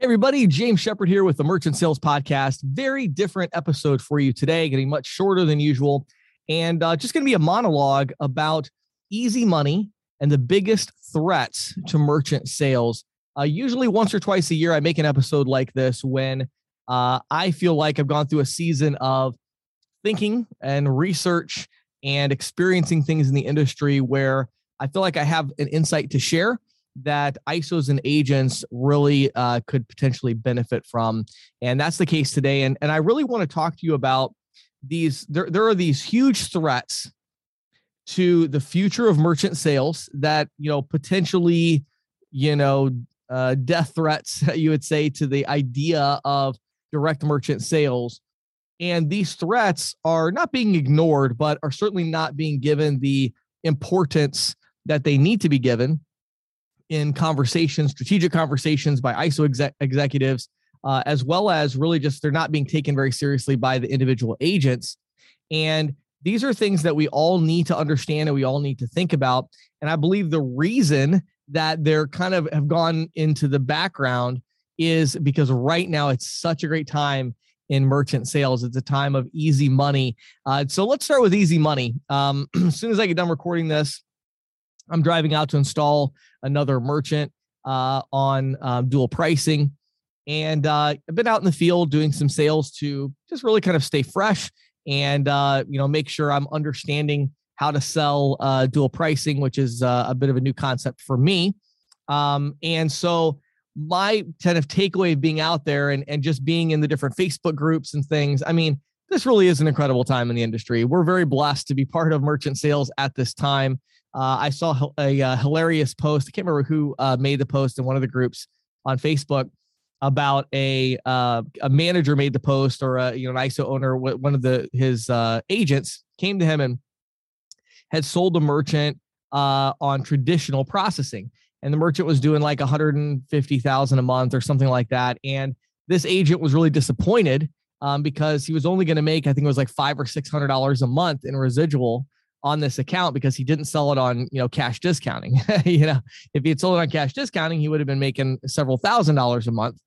everybody, James Shepard here with the Merchant Sales Podcast. Very different episode for you today, getting much shorter than usual, and uh, just going to be a monologue about easy money and the biggest threats to merchant sales. Uh, usually, once or twice a year, I make an episode like this when uh, I feel like I've gone through a season of thinking and research and experiencing things in the industry where I feel like I have an insight to share that ISOs and agents really uh, could potentially benefit from. And that's the case today. And, and I really want to talk to you about these. There, there are these huge threats to the future of merchant sales that, you know, potentially, you know, uh, death threats, you would say, to the idea of direct merchant sales. And these threats are not being ignored, but are certainly not being given the importance that they need to be given in conversations, strategic conversations by ISO exec- executives, uh, as well as really just they're not being taken very seriously by the individual agents. And these are things that we all need to understand and we all need to think about. And I believe the reason that they're kind of have gone into the background is because right now it's such a great time in merchant sales. It's a time of easy money. Uh, so let's start with easy money. Um, as soon as I get done recording this, I'm driving out to install another merchant uh, on um, dual pricing. And uh, I've been out in the field doing some sales to just really kind of stay fresh and uh, you know make sure I'm understanding how to sell uh, dual pricing, which is uh, a bit of a new concept for me. Um, and so my kind of takeaway of being out there and, and just being in the different Facebook groups and things, I mean, this really is an incredible time in the industry. We're very blessed to be part of merchant sales at this time. Uh, I saw a, a, hilarious post. I can't remember who uh, made the post in one of the groups on Facebook about a uh, a manager made the post or a, you know an ISO owner. One of the his uh, agents came to him and had sold a merchant uh, on traditional processing, and the merchant was doing like 150,000 a month or something like that. And this agent was really disappointed um, because he was only going to make I think it was like five or six hundred dollars a month in residual on this account because he didn't sell it on you know cash discounting. You know if he had sold it on cash discounting he would have been making several thousand dollars a month.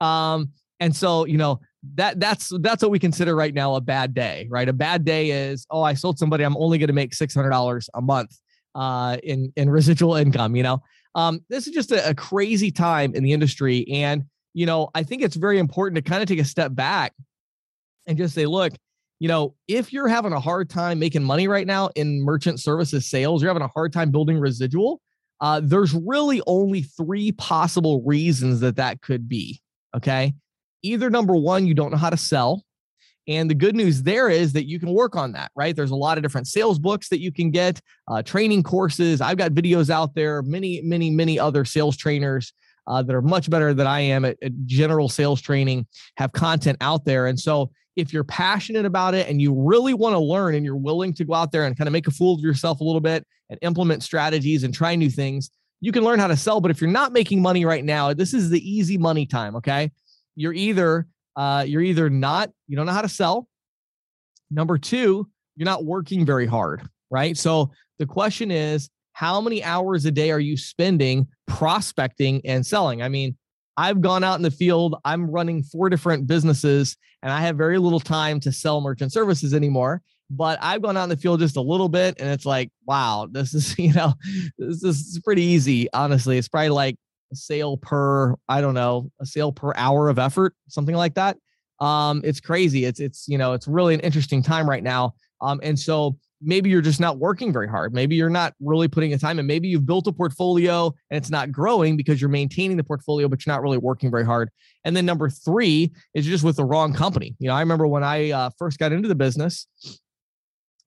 Um and so you know that that's that's what we consider right now a bad day right? A bad day is oh i sold somebody i'm only going to make $600 a month uh in in residual income you know? Um this is just a, a crazy time in the industry. And you know i think it's very important to kind of take a step back and just say look you know, if you're having a hard time making money right now in merchant services sales, you're having a hard time building residual, uh, there's really only three possible reasons that that could be. Okay. Either number one, you don't know how to sell. And the good news there is that you can work on that, right? There's a lot of different sales books that you can get, uh, training courses. I've got videos out there, many, many, many other sales trainers uh, that are much better than I am at, at general sales training have content out there. And so if you're passionate about it and you really want to learn and you're willing to go out there and kind of make a fool of yourself a little bit and implement strategies and try new things, you can learn how to sell. But if you're not making money right now, this is the easy money time. Okay. You're either, uh, you're either not, you don't know how to sell. Number two, you're not working very hard. Right. So the question is, how many hours a day are you spending prospecting and selling? I mean, I've gone out in the field. I'm running four different businesses and I have very little time to sell merchant services anymore. But I've gone out in the field just a little bit and it's like, wow, this is, you know, this is pretty easy. Honestly, it's probably like a sale per, I don't know, a sale per hour of effort, something like that. Um, it's crazy. It's, it's, you know, it's really an interesting time right now. Um, and so maybe you're just not working very hard. Maybe you're not really putting the time and maybe you've built a portfolio and it's not growing because you're maintaining the portfolio, but you're not really working very hard. And then number three is just with the wrong company. You know, I remember when I uh, first got into the business,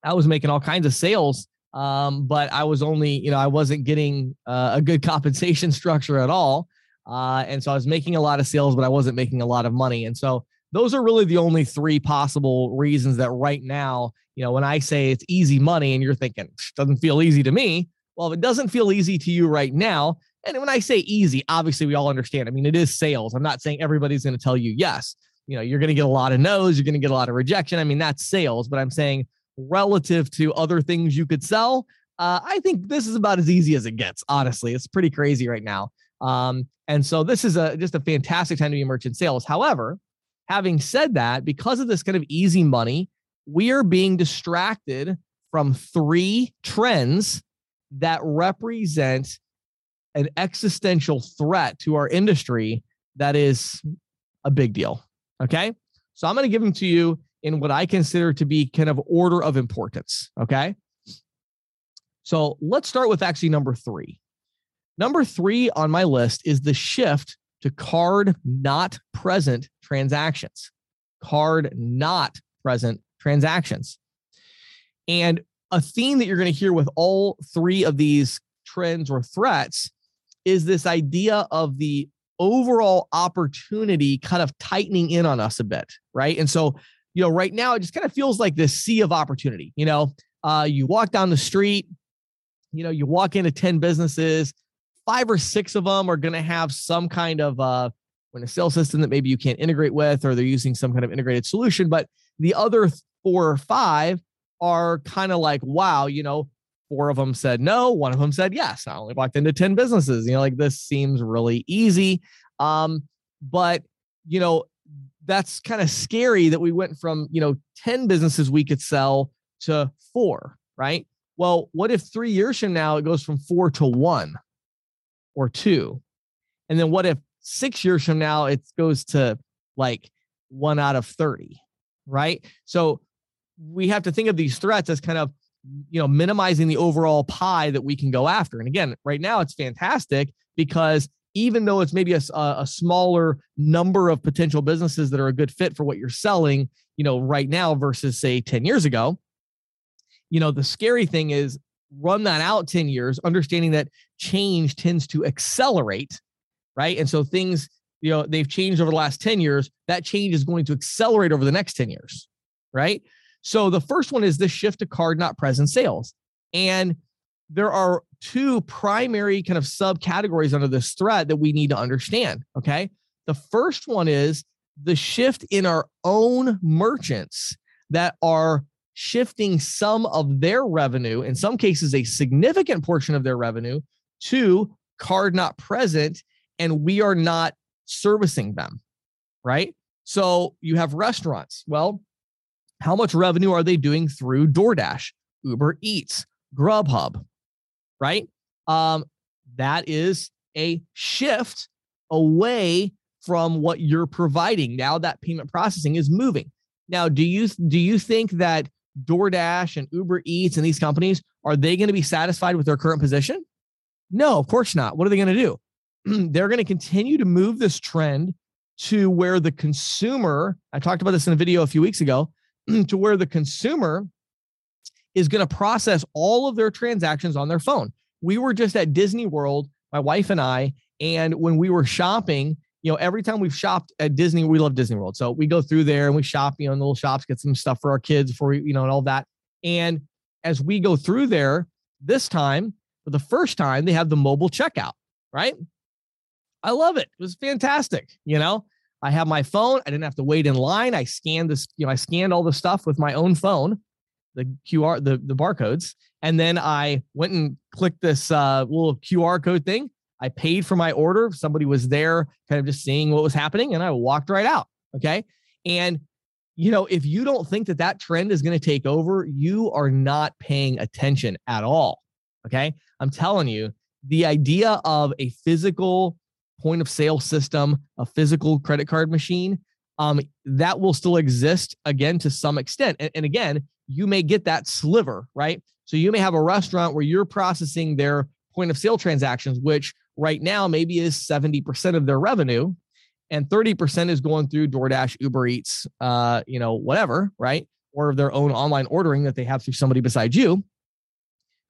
I was making all kinds of sales, um, but I was only, you know, I wasn't getting uh, a good compensation structure at all. Uh, and so I was making a lot of sales, but I wasn't making a lot of money. And so those are really the only three possible reasons that right now, you know, when I say it's easy money and you're thinking, doesn't feel easy to me. Well, if it doesn't feel easy to you right now, and when I say easy, obviously we all understand. I mean, it is sales. I'm not saying everybody's going to tell you yes. You know, you're going to get a lot of no's, you're going to get a lot of rejection. I mean, that's sales, but I'm saying relative to other things you could sell, uh, I think this is about as easy as it gets. Honestly, it's pretty crazy right now. Um, and so this is a just a fantastic time to be merchant sales. However, having said that, because of this kind of easy money, we are being distracted from three trends that represent an existential threat to our industry that is a big deal. Okay. So I'm going to give them to you in what I consider to be kind of order of importance. Okay. So let's start with actually number three. Number three on my list is the shift to card not present transactions. Card not present transactions. And a theme that you're going to hear with all three of these trends or threats is this idea of the overall opportunity kind of tightening in on us a bit, right? And so, you know, right now it just kind of feels like this sea of opportunity. You know, uh, you walk down the street, you know, you walk into 10 businesses, five or six of them are going to have some kind of uh, when a sales system that maybe you can't integrate with, or they're using some kind of integrated solution. But the other four or five are kind of like, wow, you know, four of them said no, one of them said yes. I only walked into 10 businesses. You know, like this seems really easy. Um, but you know, that's kind of scary that we went from, you know, 10 businesses we could sell to four, right? Well, what if three years from now it goes from four to one or two? And then what if six years from now it goes to like one out of 30, right? So we have to think of these threats as kind of you know minimizing the overall pie that we can go after and again right now it's fantastic because even though it's maybe a, a smaller number of potential businesses that are a good fit for what you're selling you know right now versus say 10 years ago you know the scary thing is run that out 10 years understanding that change tends to accelerate right and so things you know they've changed over the last 10 years that change is going to accelerate over the next 10 years right so the first one is the shift to card not present sales. And there are two primary kind of subcategories under this threat that we need to understand. Okay. The first one is the shift in our own merchants that are shifting some of their revenue, in some cases, a significant portion of their revenue to card not present, and we are not servicing them. Right. So you have restaurants. Well, how much revenue are they doing through DoorDash, Uber Eats, Grubhub, right? Um, that is a shift away from what you're providing. Now that payment processing is moving. Now, do you do you think that DoorDash and Uber Eats and these companies are they going to be satisfied with their current position? No, of course not. What are they going to do? They're going to continue to move this trend to where the consumer, I talked about this in a video a few weeks ago, to where the consumer is going to process all of their transactions on their phone. We were just at Disney World, my wife and I, and when we were shopping, you know, every time we've shopped at Disney, we love Disney World. So we go through there and we shop, you know, in the little shops, get some stuff for our kids for, you know, and all that. And as we go through there, this time, for the first time, they have the mobile checkout, right? I love it. It was fantastic. You know, I have my phone. I didn't have to wait in line. I scanned this, you know, I scanned all the stuff with my own phone, the QR, the, the barcodes. And then I went and clicked this uh, little QR code thing. I paid for my order. Somebody was there kind of just seeing what was happening and I walked right out. Okay. And, you know, if you don't think that that trend is going to take over, you are not paying attention at all. Okay. I'm telling you, the idea of a physical point of sale system, a physical credit card machine, um, that will still exist again to some extent. And, and again, you may get that sliver, right? So you may have a restaurant where you're processing their point of sale transactions, which right now maybe is 70% of their revenue and 30% is going through DoorDash, Uber Eats, uh, you know, whatever, right? Or their own online ordering that they have through somebody besides you.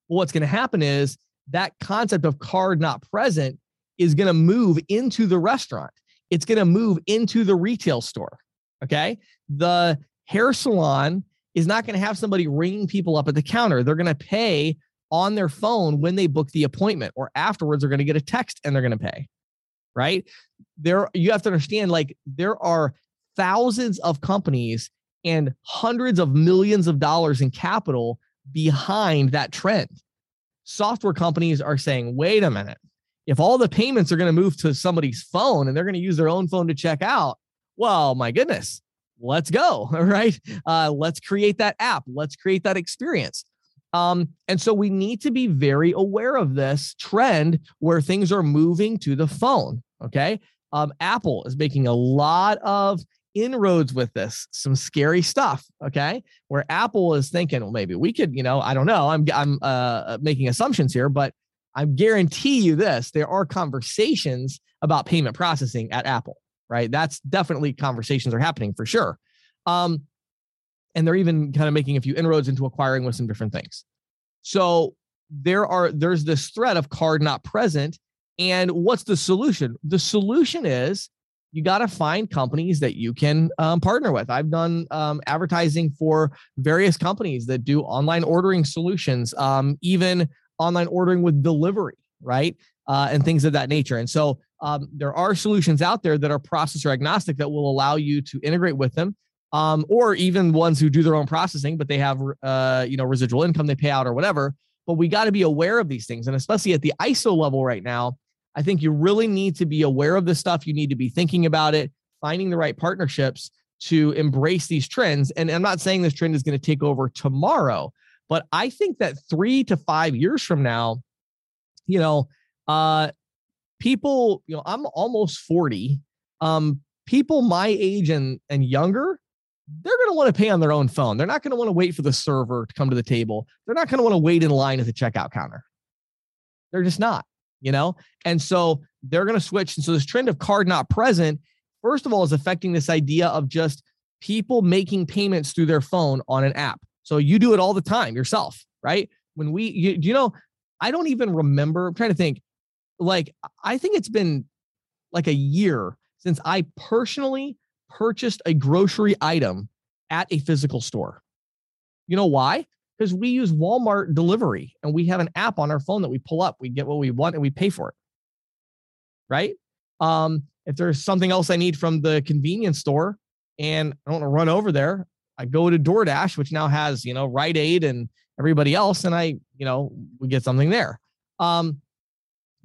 Well, what's going to happen is that concept of card not present is going to move into the restaurant. It's going to move into the retail store. Okay. The hair salon is not going to have somebody ringing people up at the counter. They're going to pay on their phone when they book the appointment or afterwards they're going to get a text and they're going to pay. Right? There you have to understand like there are thousands of companies and hundreds of millions of dollars in capital behind that trend. Software companies are saying, "Wait a minute If all the payments are going to move to somebody's phone and they're going to use their own phone to check out, well, my goodness, let's go. All right. Uh, let's create that app. Let's create that experience. Um, and so we need to be very aware of this trend where things are moving to the phone. Okay. Um, Apple is making a lot of inroads with this, some scary stuff. Okay. Where Apple is thinking, well, maybe we could, you know, I don't know. I'm, I'm uh, making assumptions here, but I guarantee you this there are conversations about payment processing at Apple, right? That's definitely conversations are happening for sure. Um, and they're even kind of making a few inroads into acquiring with some different things. So there are there's this threat of card not present. And what's the solution? The solution is you got to find companies that you can um, partner with. I've done um, advertising for various companies that do online ordering solutions, um, even online ordering with delivery, right? Uh, and things of that nature. And so um, there are solutions out there that are processor agnostic that will allow you to integrate with them um, or even ones who do their own processing, but they have uh, you know residual income they pay out or whatever. But we got to be aware of these things, and especially at the ISO level right now, I think you really need to be aware of this stuff. You need to be thinking about it, finding the right partnerships to embrace these trends. And I'm not saying this trend is going to take over tomorrow, but I think that three to five years from now, you know, uh, people, you know, I'm almost 40. Um, people my age and and younger they're going to want to pay on their own phone. They're not going to want to wait for the server to come to the table. They're not going to want to wait in line at the checkout counter. They're just not, you know? And so they're going to switch. And so this trend of card not present, first of all, is affecting this idea of just people making payments through their phone on an app. So you do it all the time yourself, right? When we, you, you know, I don't even remember, I'm trying to think, like, I think it's been like a year since I personally purchased a grocery item at a physical store. You know why? Because we use Walmart delivery and we have an app on our phone that we pull up, we get what we want and we pay for it. Right? Um, if there's something else I need from the convenience store and I don't want to run over there, I go to DoorDash, which now has, you know, Rite Aid and everybody else, and I, you know, we get something there. Um,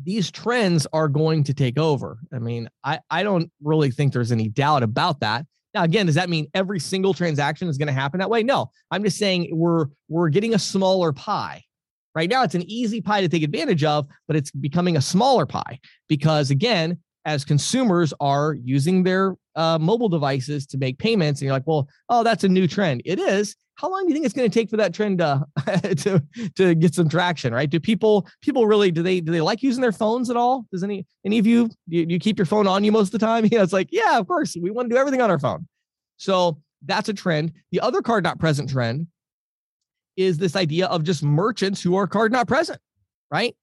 these trends are going to take over. I mean, I, I don't really think there's any doubt about that. Now, again, does that mean every single transaction is going to happen that way? No, I'm just saying we're we're getting a smaller pie. Right now, it's an easy pie to take advantage of, but it's becoming a smaller pie because, again, as consumers are using their uh, mobile devices to make payments, and you're like, well, oh, that's a new trend. It is. How long do you think it's going to take for that trend uh, to to get some traction? Right? Do people people really do they do they like using their phones at all? Does any any of you do you, you keep your phone on you most of the time? Yeah, it's like yeah, of course we want to do everything on our phone. So that's a trend. The other card not present trend is this idea of just merchants who are card not present. Right?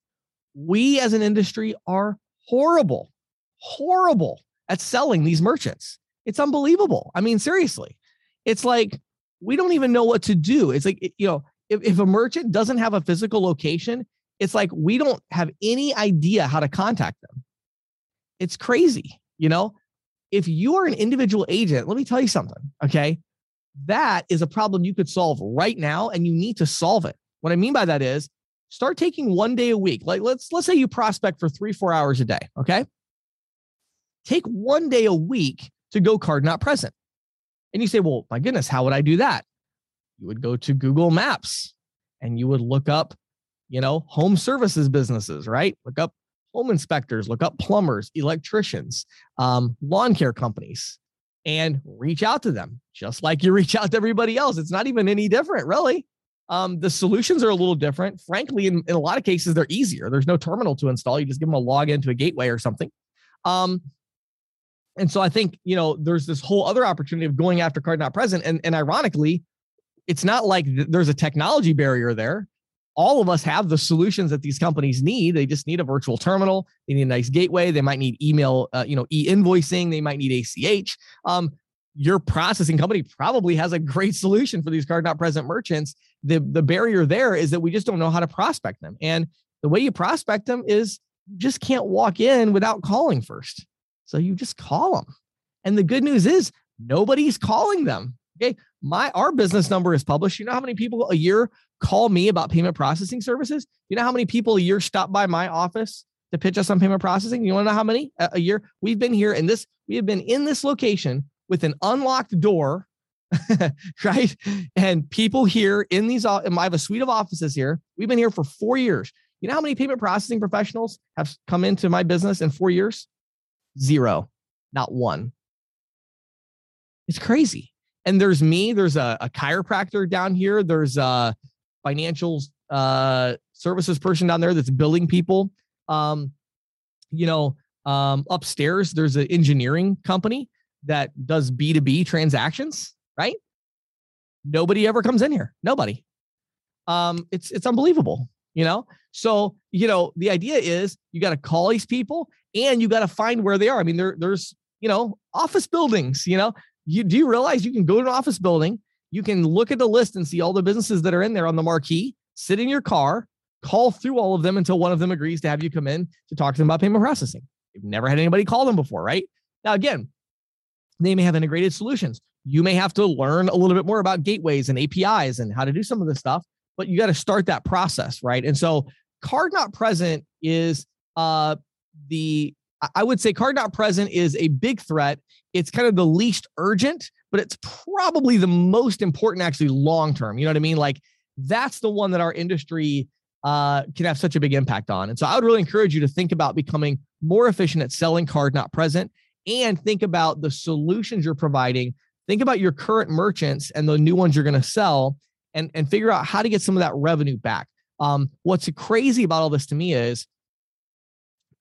We as an industry are horrible horrible at selling these merchants. It's unbelievable. I mean, seriously, it's like we don't even know what to do. It's like, you know, if, if a merchant doesn't have a physical location, it's like we don't have any idea how to contact them. It's crazy, you know? If you are an individual agent, let me tell you something, okay? That is a problem you could solve right now and you need to solve it. What I mean by that is start taking one day a week. Like let's let's say you prospect for 3-4 hours a day, okay? Take one day a week to go card not present. And you say, well, my goodness, how would I do that? You would go to Google Maps and you would look up, you know, home services businesses, right? Look up home inspectors, look up plumbers, electricians, um, lawn care companies, and reach out to them just like you reach out to everybody else. It's not even any different, really. Um, the solutions are a little different. Frankly, in, in a lot of cases, they're easier. There's no terminal to install. You just give them a login to a gateway or something. Um, and so I think, you know, there's this whole other opportunity of going after card not present. And, and ironically, it's not like th- there's a technology barrier there. All of us have the solutions that these companies need. They just need a virtual terminal. They need a nice gateway. They might need email, uh, you know, e-invoicing. They might need ACH. Um, your processing company probably has a great solution for these card not present merchants. The, the barrier there is that we just don't know how to prospect them. And the way you prospect them is you just can't walk in without calling first. So you just call them. And the good news is nobody's calling them. Okay. My our business number is published. You know how many people a year call me about payment processing services? You know how many people a year stop by my office to pitch us on payment processing? You want to know how many a, year? We've been here in this, we have been in this location with an unlocked door, right? And people here in these, I have a suite of offices here. We've been here for four years. You know how many payment processing professionals have come into my business in four years? Zero, not one. It's crazy. And there's me, there's a, a chiropractor down here, there's a financial uh, services person down there that's billing people. Um, you know, um, upstairs, there's an engineering company that does B2B transactions, right? Nobody ever comes in here. Nobody. Um, it's it's unbelievable, you know. So, you know, the idea is you got to call these people and you got to find where they are. I mean, there, there's, you know, office buildings, you know, you do you realize you can go to an office building, you can look at the list and see all the businesses that are in there on the marquee, sit in your car, call through all of them until one of them agrees to have you come in to talk to them about payment processing. You've never had anybody call them before, right? Now, again, they may have integrated solutions. You may have to learn a little bit more about gateways and APIs and how to do some of this stuff, but you got to start that process, right? And so, card not present is uh, the I would say card not present is a big threat. It's kind of the least urgent, but it's probably the most important actually long term. You know what I mean? Like that's the one that our industry uh, can have such a big impact on. And so I would really encourage you to think about becoming more efficient at selling card not present and think about the solutions you're providing. Think about your current merchants and the new ones you're going to sell and, and figure out how to get some of that revenue back. Um, what's crazy about all this to me is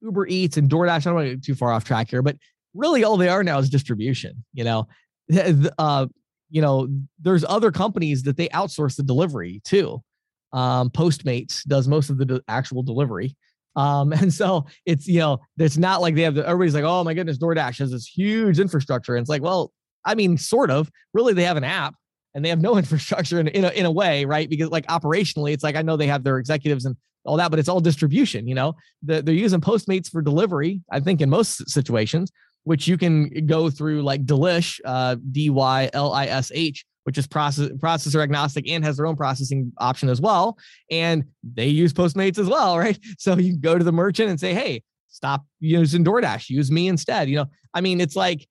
Uber Eats and DoorDash. I don't want to get too far off track here, but really all they are now is distribution. You know, uh, you know, there's other companies that they outsource the delivery to. Um, Postmates does most of the de- actual delivery. Um, and so it's, you know, it's not like they have the, everybody's like, oh my goodness, DoorDash has this huge infrastructure. And it's like, well, I mean, sort of, really, they have an app and they have no infrastructure in, in, a, in a way, right? Because like operationally, it's like, I know they have their executives and all that, but it's all distribution, you know, the, they're using Postmates for delivery, I think in most situations, which you can go through like Dylish, uh, D Y L I S H, which is process processor agnostic and has their own processing option as well. And they use Postmates as well, right? So you go to the merchant and say, hey, stop using DoorDash, use me instead. You know, I mean, it's like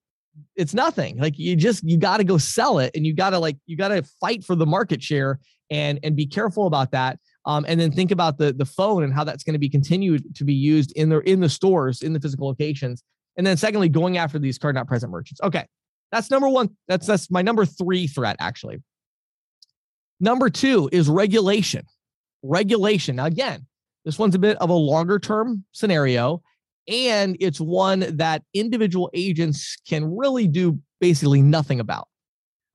it's nothing. Like you just you got to go sell it and you got to like you got to fight for the market share and and be careful about that. Um, and then think about the the phone and how that's going to be continued to be used in the in the stores in the physical locations and then secondly, going after these card not present merchants. Okay. That's number one. That's that's my number three threat, actually. Number two is regulation. Regulation. Now, again, this one's a bit of a longer term scenario, and it's one that individual agents can really do basically nothing about.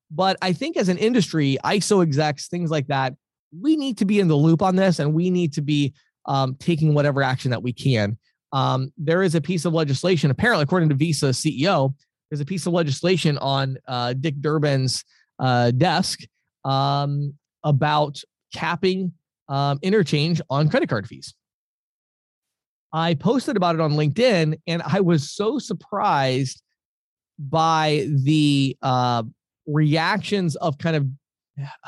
But I think as an industry, ISO execs, things like that, we need to be in the loop on this and we need to be um, taking whatever action that we can um, there is a piece of legislation, apparently, according to Visa CEO, there's a piece of legislation on uh, Dick Durbin's uh, desk um, about capping um, interchange on credit card fees. I posted about it on LinkedIn, and I was so surprised by the uh, reactions of kind of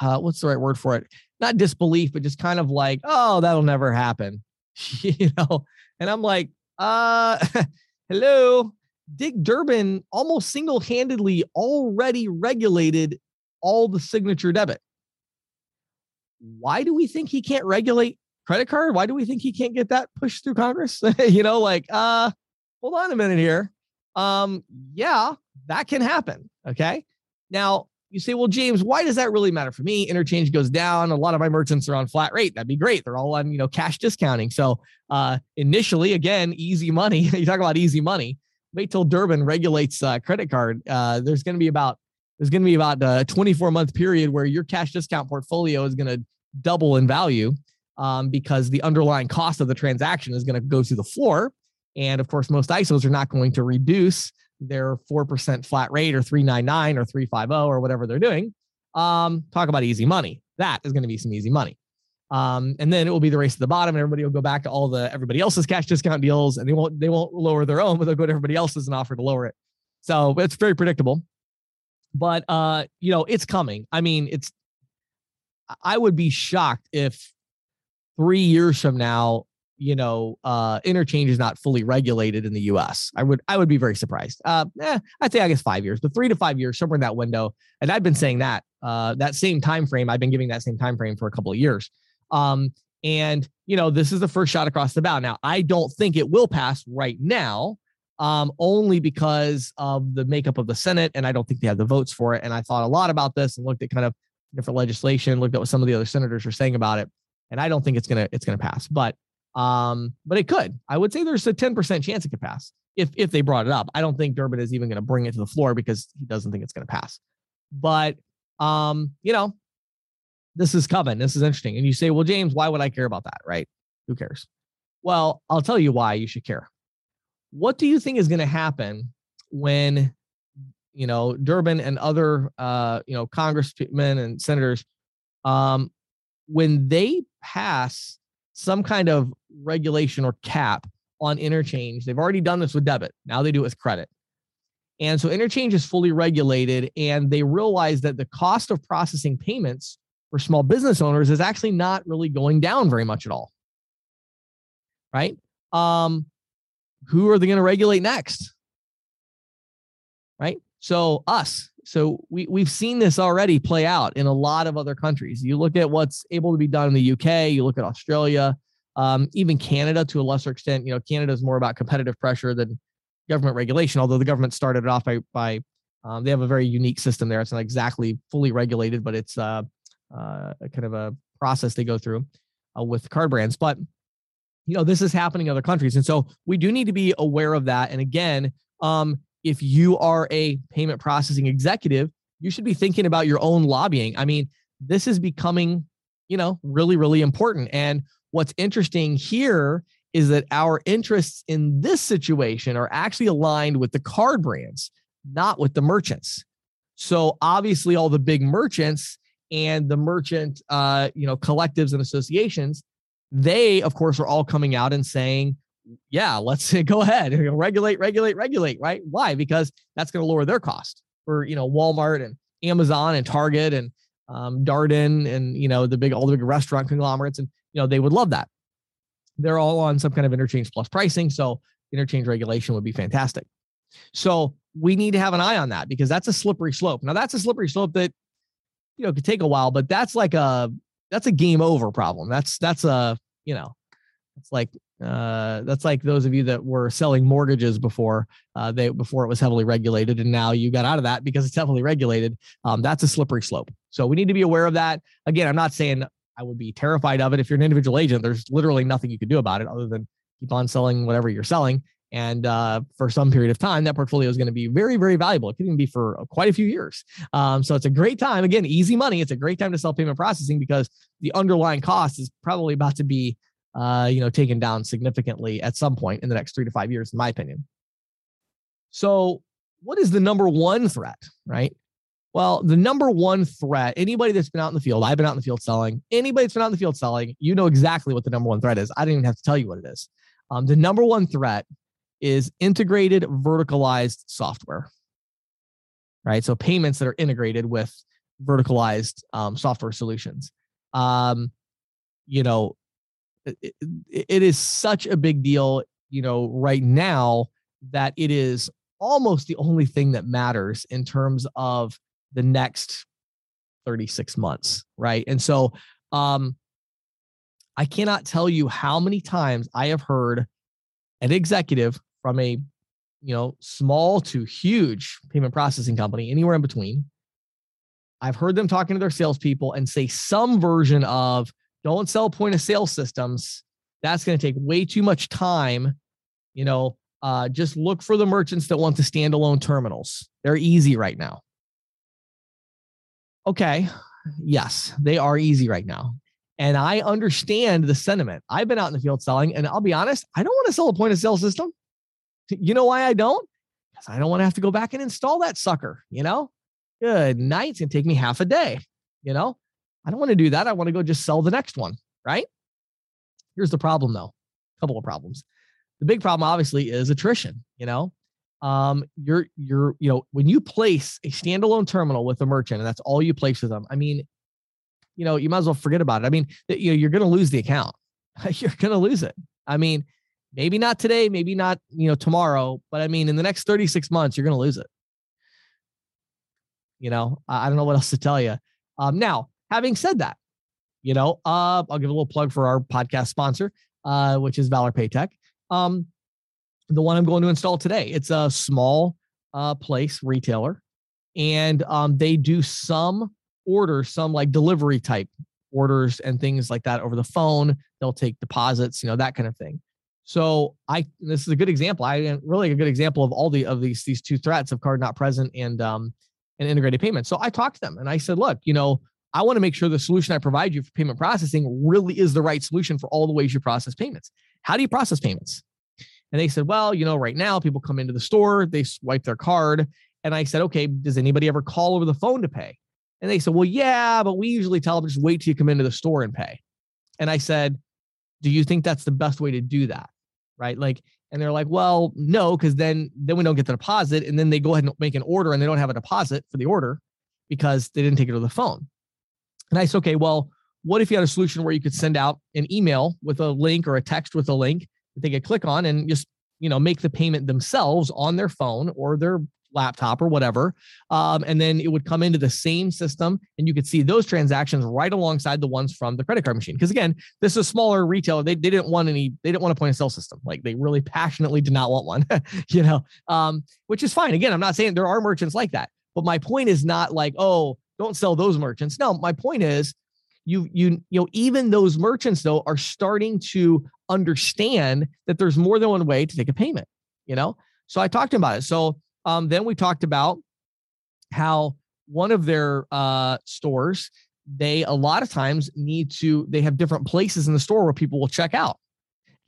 uh, what's the right word for it? Not disbelief, but just kind of like, oh, that'll never happen, you know. And I'm like, uh, hello. Dick Durbin almost single handedly already regulated all the signature debit. Why do we think he can't regulate credit card? Why do we think he can't get that pushed through Congress? you know, like, uh, hold on a minute here. Um, yeah, that can happen. Okay. Now, you say, well, James, why does that really matter for me? Interchange goes down. A lot of my merchants are on flat rate. That'd be great. They're all on, you know, cash discounting. So uh, initially, again, easy money. you talk about easy money. Wait till Durbin regulates uh, credit card. Uh, there's going to be about there's going to be about a 24 month period where your cash discount portfolio is going to double in value um, because the underlying cost of the transaction is going to go through the floor. And of course, most ISOs are not going to reduce their 4% flat rate or 399 or 350 or whatever they're doing. Um, talk about easy money. That is going to be some easy money. Um, and then it will be the race to the bottom, and everybody will go back to all the everybody else's cash discount deals, and they won't they won't lower their own, but they'll go to everybody else's and offer to lower it. So it's very predictable. But uh, you know, it's coming. I mean, it's I would be shocked if three years from now you know, uh, interchange is not fully regulated in the U.S. I would I would be very surprised. Uh, eh, I'd say I guess five years, but three to five years, somewhere in that window. And I've been saying that uh, that same time frame. I've been giving that same time frame for a couple of years. Um, and you know, this is the first shot across the bow. Now, I don't think it will pass right now, um, only because of the makeup of the Senate, and I don't think they have the votes for it. And I thought a lot about this and looked at kind of different legislation, looked at what some of the other senators are saying about it, and I don't think it's gonna it's gonna pass. But um, but it could. I would say there's a 10% chance it could pass if if they brought it up. I don't think Durbin is even to bring it to the floor because he doesn't think it's to pass. But um, you know, this is coming. This is interesting. And you say, well, James, why would I care about that? Right? Who cares? Well, I'll tell you why you should care. What do you think is going to happen when you know Durbin and other uh, you know congressmen and senators um, when they pass some kind of regulation or cap on interchange. They've already done this with debit. Now they do it with credit. And so interchange is fully regulated, and they realize that the cost of processing payments for small business owners is actually not really going down very much at all. Right? Um, who are they going to regulate next? Right? So us. So we we've seen this already play out in a lot of other countries. You look at what's able to be done in the UK, you look at Australia, um, even Canada to a lesser extent. You know, Canada is more about competitive pressure than government regulation. Although the government started it off by by um, they have a very unique system there. It's not exactly fully regulated, but it's uh, uh, kind of a process they go through uh, with card brands. But you know, this is happening in other countries, and so we do need to be aware of that. And again, um, if you are a payment processing executive, you should be thinking about your own lobbying. I mean, this is becoming, you know, really, really important. And What's interesting here is that our interests in this situation are actually aligned with the card brands, not with the merchants. So obviously, all the big merchants and the merchant, uh, you know, collectives and associations, they of course are all coming out and saying, "Yeah, let's go ahead, regulate, regulate, regulate." Right? Why? Because that's going to lower their cost for you know Walmart and Amazon and Target and um, Darden and you know the big all the big restaurant conglomerates and you know, they would love that. They're all on some kind of interchange plus pricing. So interchange regulation would be fantastic. So we need to have an eye on that because that's a slippery slope. Now that's a slippery slope that, you know, could take a while, but that's like a, that's a game over problem. That's, that's a, you know, it's like, uh, that's like those of you that were selling mortgages before uh, they before it was heavily regulated, and now you got out of that because it's heavily regulated. Um, that's a slippery slope. So we need to be aware of that. Again, I'm not saying I would be terrified of it. If you're an individual agent, there's literally nothing you could do about it other than keep on selling whatever you're selling. And uh, for some period of time, that portfolio is going to be very, very valuable. It could even be for quite a few years. Um, so it's a great time. Again, easy money. It's a great time to sell payment processing because the underlying cost is probably about to be, uh, you know, taken down significantly at some point in the next three to five years, in my opinion. So, what is the number one threat, right? Well, the number one threat, anybody that's been out in the field, I've been out in the field selling, anybody that's been out in the field selling, you know exactly what the number one threat is. I didn't even have to tell you what it is. Um, the number one threat is integrated verticalized software, right? So payments that are integrated with verticalized um, software solutions. Um, you know, it, it is such a big deal, you know, right now that it is almost the only thing that matters in terms of the next 36 months, right? And so um I cannot tell you how many times I have heard an executive from a you know small to huge payment processing company, anywhere in between. I've heard them talking to their salespeople and say some version of don't sell point of sale systems. That's going to take way too much time. You know, uh, just look for the merchants that want the standalone terminals. They're easy right now okay, yes, they are easy right now. And I understand the sentiment. I've been out in the field selling, and I'll be honest, I don't want to sell a point of sale system. You know why I don't? Because I don't want to have to go back and install that sucker. You know, good night. It's going to take me half a day. You know, I don't want to do that. I want to go just sell the next one. Right. Here's the problem, though. A couple of problems. The big problem, obviously, is attrition. You know, um, you're you're you know when you place a standalone terminal with a merchant and that's all you place with them. I mean, you know, you might as well forget about it. I mean, you know, you're to lose the account. you're to lose it. I mean, maybe not today, maybe not, you know, tomorrow, but I mean, in the next 36 months, you're to lose it. You know, I don't know what else to tell you. Um, now, having said that, you know, uh, I'll give a little plug for our podcast sponsor, uh, which is Valor Paytech. Um, the one I'm going to install today. It's a small uh, place retailer, and um, they do some orders, some like delivery type orders and things like that over the phone. They'll take deposits, you know, that kind of thing. So I this is a good example. I really a good example of all the of these these two threats of card not present and um and integrated payments. So I talked to them and I said, look, you know, I want to make sure the solution I provide you for payment processing really is the right solution for all the ways you process payments. How do you process payments? And they said, well, you know, right now people come into the store, they swipe their card. And I said, okay, does anybody ever call over the phone to pay? And they said, well, yeah, but we usually tell them just wait till you come into the store and pay. And I said, do you think that's the best way to do that? Right. Like, and they're like, well, no, because then then we don't get the deposit. And then they go ahead and make an order and they don't have a deposit for the order because they didn't take it to the phone. And I said, okay, well, what if you had a solution where you could send out an email with a link or a text with a link that they could click on and just you know make the payment themselves on their phone or their laptop or whatever um, and then it would come into the same system and you could see those transactions right alongside the ones from the credit card machine. Because again this is a smaller retailer. They, they didn't want any they didn't want a point of sale system. Like they really passionately did not want one you know um, which is fine. Again i'm not saying there are merchants like that but my point is not like oh don't sell those merchants. No my point is you you you know even those merchants though are starting to understand that there's more than one way to take a payment you know? So i talked about it. So um, then we talked about how one of their uh, stores they a lot of times need to they have different places in the store where people will check out.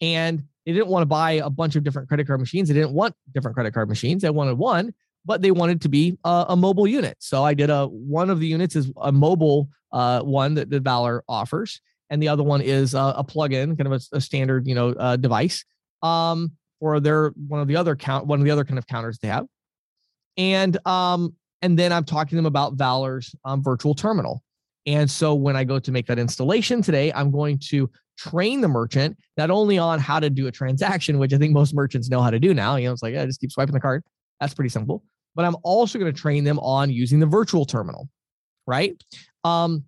And they didn't want to buy a bunch of different credit card machines. They didn't want different credit card machines. They wanted one but they wanted to be a, a mobile unit so i did a one of the units is a mobile uh, one that the Valor offers, and the other one is a, a plug-in, kind of a, a standard, you know, uh, device. Um, or they're one of the other count, one of the other kind of counters they have, and um, and then I'm talking to them about Valor's um, virtual terminal. And so when I go to make that installation today, I'm going to train the merchant not only on how to do a transaction, which I think most merchants know how to do now. You know, it's like, I just keep swiping the card. That's pretty simple. But I'm also going to train them on using the virtual terminal, right? um,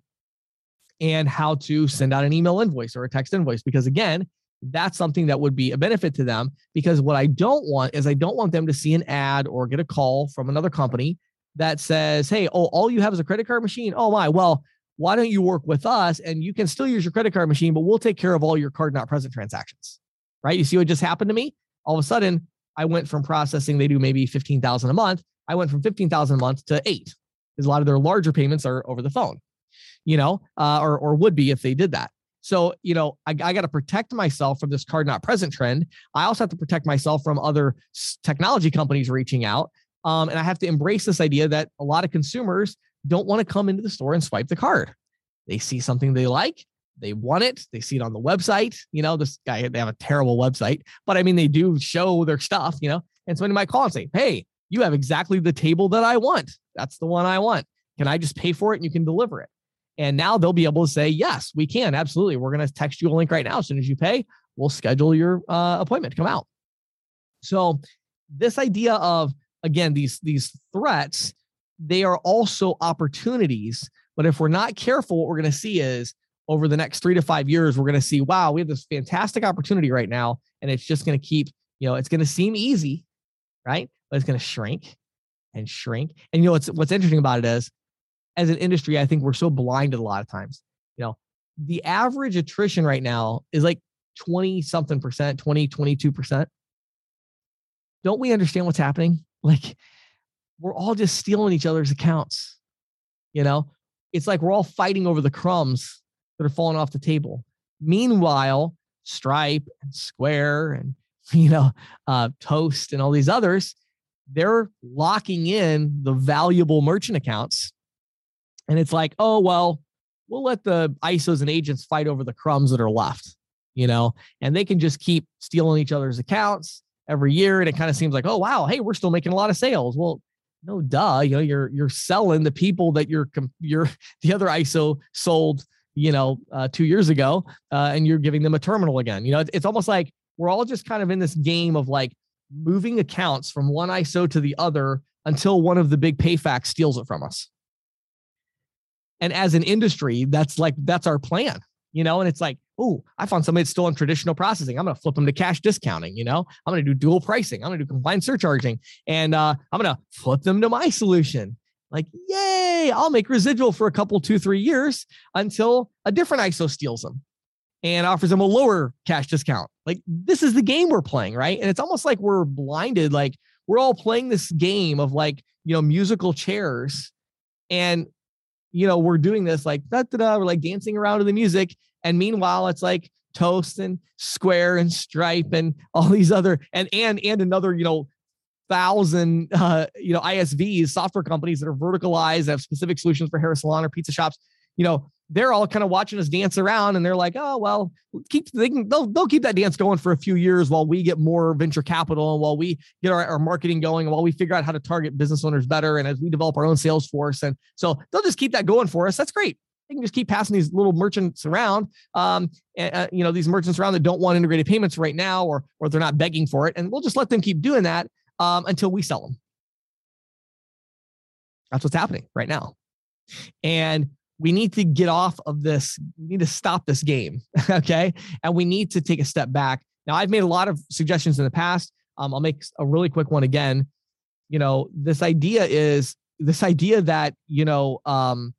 and how to send out an email invoice or a text invoice. Because again, that's something that would be a benefit to them. Because what I don't want is I don't want them to see an ad or get a call from another company that says, Hey, oh, all you have is a credit card machine. Oh, my. Well, why don't you work with us and you can still use your credit card machine, but we'll take care of all your card not present transactions. Right. You see what just happened to me? All of a sudden, I went from processing, they do maybe 15,000 a month. I went from 15,000 a month to eight because a lot of their larger payments are over the phone, you know, uh, or, or would be if they did that. So, you know, I, I got to protect myself from this card not present trend. I also have to protect myself from other technology companies reaching out. Um, and I have to embrace this idea that a lot of consumers don't want to come into the store and swipe the card. They see something they like, they want it, they see it on the website. You know, this guy, they have a terrible website, but I mean, they do show their stuff, you know, and somebody might call and say, Hey, you have exactly the table that I want. That's the one I want. Can I just pay for it and you can deliver it? And now they'll be able to say, yes, we can. Absolutely. We're going to text you a link right now. As soon as you pay, we'll schedule your uh, appointment to come out. So, this idea of, again, these, these threats, they are also opportunities. But if we're not careful, what we're going to see is over the next three to five years, we're going to see, wow, we have this fantastic opportunity right now. And it's just going to keep, you know, it's going to seem easy, right? But it's going to shrink and shrink. And you know what's what's interesting about it is, as an industry, I think we're so blinded a lot of times. You know, the average attrition right now is like 20 something percent, 20, 22 percent. Don't we understand what's happening? Like we're all just stealing each other's accounts. You know, it's like we're all fighting over the crumbs that are falling off the table. Meanwhile, Stripe and Square and you know, uh, Toast and all these others, they're locking in the valuable merchant accounts. And it's like, oh, well, we'll let the ISOs and agents fight over the crumbs that are left, you know, and they can just keep stealing each other's accounts every year. And it kind of seems like, oh, wow, hey, we're still making a lot of sales. Well, no, duh, you know, you're you're selling the people that you're you're the other ISO sold, you know, uh, two years ago, uh, and you're giving them a terminal again. You know, it's, it's almost like we're all just kind of in this game of like moving accounts from one ISO to the other until one of the big PayFacs steals it from us. And as an industry, that's like, that's our plan, you know? And it's like, oh, I found somebody that's still in traditional processing. I'm going to flip them to cash discounting, you know? I'm going to do dual pricing. I'm going to do compliance surcharging. And uh, I'm going to flip them to my solution. Like, yay, I'll make residual for a couple, two, three years until a different ISO steals them and offers them a lower cash discount. Like, this is the game we're playing, right? And it's almost like we're blinded. Like, we're all playing this game of like, you know, musical chairs. And, you know, we're doing this like, da, da, da, we're like dancing around to the music. And meanwhile, it's like Toast and Square and Stripe and all these other, and, and, and another, you know, thousand uh, you know ISVs, software companies that are verticalized, have specific solutions for hair salon or pizza shops. You know, they're all kind of watching us dance around, and they're like, "Oh well, keep they can they'll they'll keep that dance going for a few years while we get more venture capital and while we get our, our marketing going and while we figure out how to target business owners better and as we develop our own sales force. And so they'll just keep that going for us. That's great they can just keep passing these little merchants around. Um, and, uh, you know, these merchants around that don't want integrated payments right now, or or they're not begging for it, and we'll just let them keep doing that um, until we sell them. That's what's happening right now. And we need to get off of this. We need to stop this game. okay. And we need to take a step back. Now, I've made a lot of suggestions in the past. Um, I'll make a really quick one again. You know, this idea is this idea that, you know, um,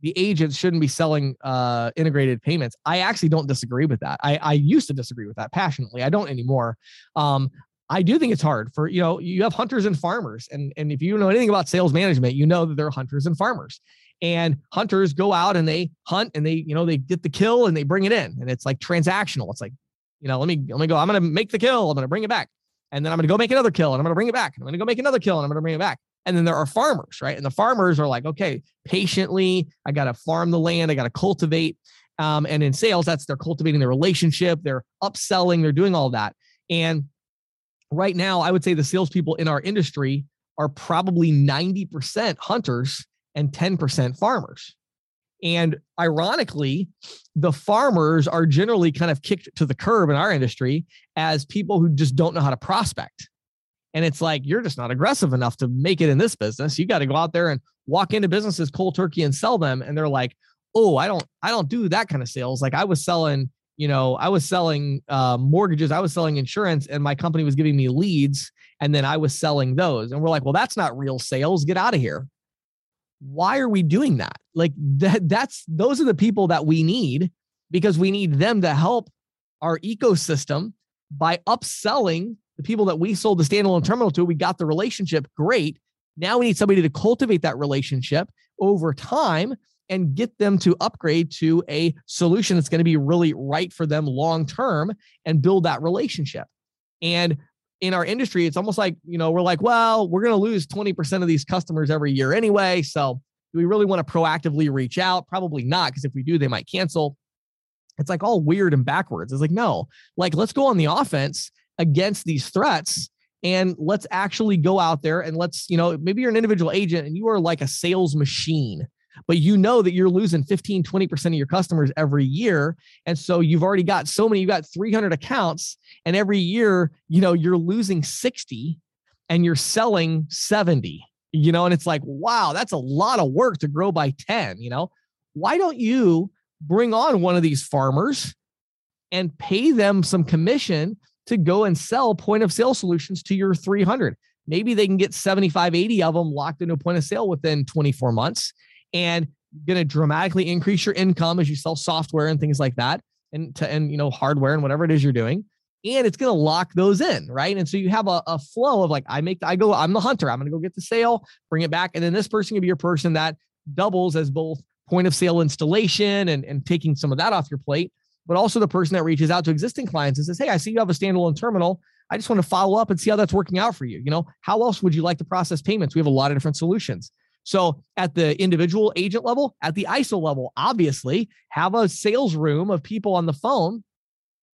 the agents shouldn't be selling uh, integrated payments. I actually don't disagree with that. I, I used to disagree with that passionately. I don't anymore. Um, I do think it's hard for, you know, you have hunters and farmers. And, and if you know anything about sales management, you know that they're hunters and farmers. And hunters go out and they hunt and they, you know, they get the kill and they bring it in. And it's like transactional. It's like, you know, let me let me go. I'm gonna make the kill, I'm gonna bring it back. And then I'm gonna go make another kill and I'm gonna bring it back. I'm gonna go make another kill and I'm gonna bring it back. And then there are farmers, right? And the farmers are like, okay, patiently, I gotta farm the land, I gotta cultivate. Um, and in sales, that's they're cultivating the relationship, they're upselling, they're doing all that. And right now, I would say the salespeople in our industry are probably 90% hunters and 10% farmers. And ironically, the farmers are generally kind of kicked to the curb in our industry as people who just don't know how to prospect. And it's like, you're just not aggressive enough to make it in this business. You got to go out there and walk into businesses cold turkey and sell them. And they're like, oh, I don't, I don't do that kind of sales. Like I was selling you know, I was selling uh, mortgages, I was selling insurance, and my company was giving me leads, and then I was selling those. And we're like, well, that's not real sales. Get out of here. Why are we doing that? Like that, that's those are the people that we need because we need them to help our ecosystem by upselling the people that we sold the standalone terminal to. We got the relationship. Great. Now we need somebody to cultivate that relationship over time and get them to upgrade to a solution that's going to be really right for them long term and build that relationship. And in our industry, it's almost like, you know, we're like, well, we're going to lose 20% of these customers every year anyway. So do we really want to proactively reach out? Probably not, because if we do, they might cancel. It's like all weird and backwards. It's like, no, like let's go on the offense against these threats and let's actually go out there and let's, you know, maybe you're an individual agent and you are like a sales machine but you know that you're losing 15, 20% of your customers every year. And so you've already got so many, you've got 300 accounts, and every year, you know, you're losing 60 and you're selling 70, you know, and it's like, wow, that's a lot of work to grow by 10, you know. Why don't you bring on one of these farmers and pay them some commission to go and sell point of sale solutions to your 300? Maybe they can get 75, 80 of them locked into a point of sale within 24 months and going to dramatically increase your income as you sell software and things like that and to and you know hardware and whatever it is you're doing and it's going to lock those in right? And so you have a, a flow of like i make i go i'm the hunter i'm going to go get the sale bring it back and then this person can be your person that doubles as both point of sale installation and, and taking some of that off your plate but also the person that reaches out to existing clients and says hey i see you have a standalone terminal. I just want to follow up and see how that's working out for you. You know how else would you like to process payments? We have a lot of different solutions so at the individual agent level, at the ISO level, obviously have a sales room of people on the phone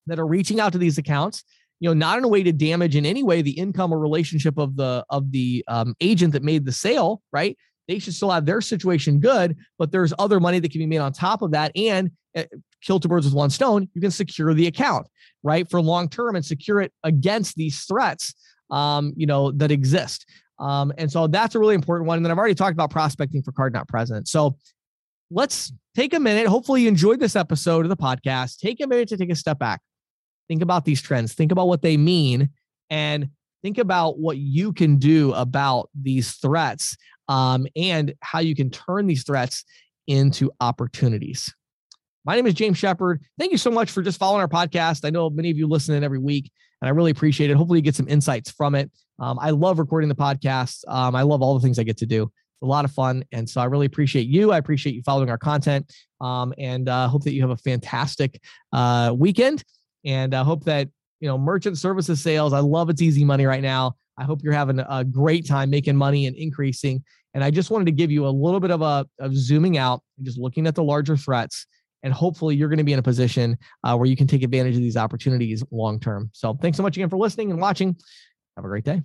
that are reaching out to these accounts you know not in a way to damage in any way the income or relationship of the of the um, agent that made the sale right they should still have their situation good but there's other money that can be made on top of that and uh, kill two birds with one stone. You can secure the account, right, for long term and secure it against these threats, um, you know, that exist. Um, and so that's a really important one. And then I've already talked about prospecting for card not present. So let's take a minute. Hopefully, you enjoyed this episode of the podcast. Take a minute to take a step back. Think about these trends. Think about what they mean, and think about what you can do about these threats um, and how you can turn these threats into opportunities. My name is James Shepard. Thank you so much for just following our podcast. I know many of you listen in every week, and I really appreciate it. Hopefully, you get some insights from it. Um, I love recording the podcast. Um, I love all the things I get to do. It's a lot of fun, and so I really appreciate you. I appreciate you following our content, um, and uh, hope that you have a fantastic uh, weekend. And I uh, hope that you know merchant services sales. I love it's easy money right now. I hope you're having a great time making money and increasing. And I just wanted to give you a little bit of a of zooming out and just looking at the larger threats and hopefully you're going to be in a position uh, where you can take advantage of these opportunities long term. So thanks so much again for listening and watching. Have a great day.